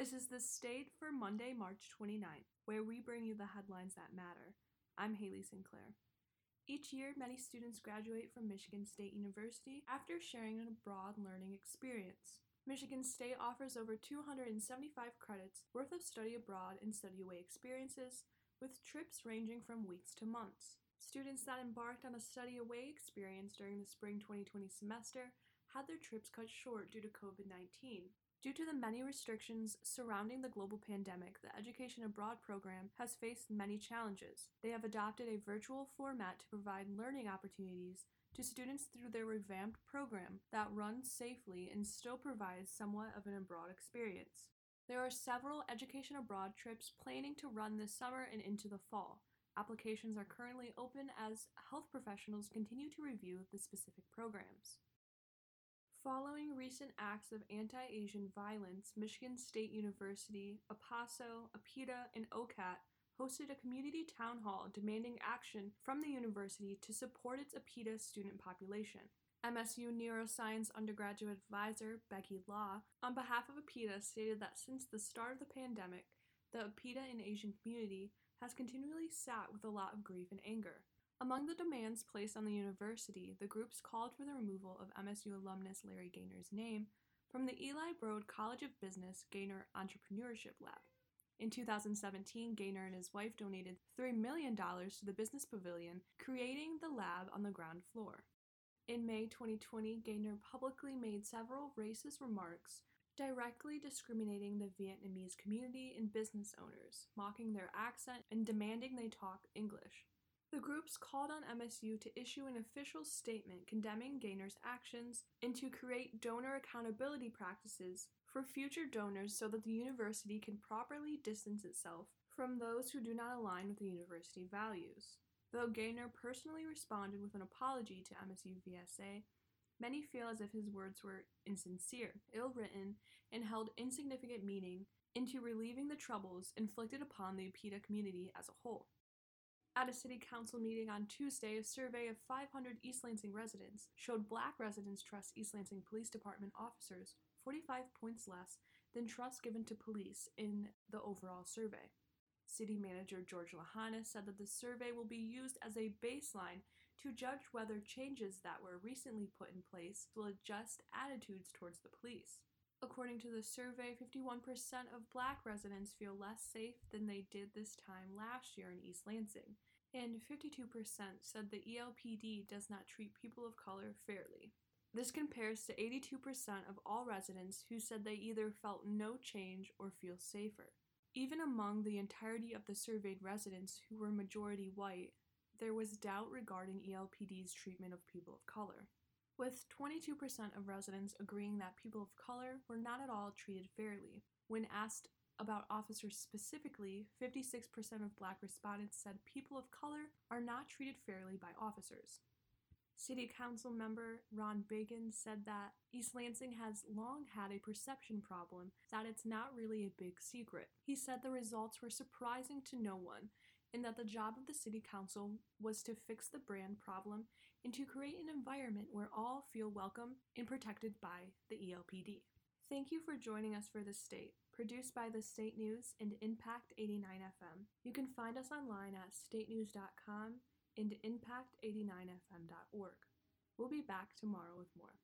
This is the State for Monday, March 29th, where we bring you the headlines that matter. I'm Haley Sinclair. Each year, many students graduate from Michigan State University after sharing an abroad learning experience. Michigan State offers over 275 credits worth of study abroad and study away experiences, with trips ranging from weeks to months. Students that embarked on a study away experience during the spring 2020 semester had their trips cut short due to COVID 19. Due to the many restrictions surrounding the global pandemic, the Education Abroad program has faced many challenges. They have adopted a virtual format to provide learning opportunities to students through their revamped program that runs safely and still provides somewhat of an abroad experience. There are several Education Abroad trips planning to run this summer and into the fall. Applications are currently open as health professionals continue to review the specific programs. Following recent acts of anti-Asian violence, Michigan State University, APASO, APIDA, and OCAT hosted a community town hall demanding action from the university to support its APIDA student population. MSU Neuroscience undergraduate advisor Becky Law, on behalf of APIDA, stated that since the start of the pandemic, the APIDA and Asian community has continually sat with a lot of grief and anger. Among the demands placed on the university, the groups called for the removal of MSU alumnus Larry Gaynor's name from the Eli Broad College of Business Gaynor Entrepreneurship Lab. In 2017, Gaynor and his wife donated $3 million to the business pavilion, creating the lab on the ground floor. In May 2020, Gaynor publicly made several racist remarks directly discriminating the Vietnamese community and business owners, mocking their accent, and demanding they talk English. The groups called on MSU to issue an official statement condemning Gaynor's actions and to create donor accountability practices for future donors so that the university can properly distance itself from those who do not align with the university values. Though Gaynor personally responded with an apology to MSU VSA, many feel as if his words were insincere, ill written, and held insignificant meaning into relieving the troubles inflicted upon the APIDA community as a whole. At a city council meeting on Tuesday, a survey of 500 East Lansing residents showed black residents trust East Lansing Police Department officers 45 points less than trust given to police in the overall survey. City Manager George Lahana said that the survey will be used as a baseline to judge whether changes that were recently put in place will adjust attitudes towards the police. According to the survey, 51% of black residents feel less safe than they did this time last year in East Lansing, and 52% said the ELPD does not treat people of color fairly. This compares to 82% of all residents who said they either felt no change or feel safer. Even among the entirety of the surveyed residents who were majority white, there was doubt regarding ELPD's treatment of people of color with 22% of residents agreeing that people of color were not at all treated fairly. When asked about officers specifically, 56% of black respondents said people of color are not treated fairly by officers. City Council member Ron Bacon said that East Lansing has long had a perception problem that it's not really a big secret. He said the results were surprising to no one and that the job of the City Council was to fix the brand problem and to create an environment where all feel welcome and protected by the ELPD. Thank you for joining us for this State, produced by the State News and Impact 89 FM. You can find us online at statenews.com and impact89fm.org. We'll be back tomorrow with more.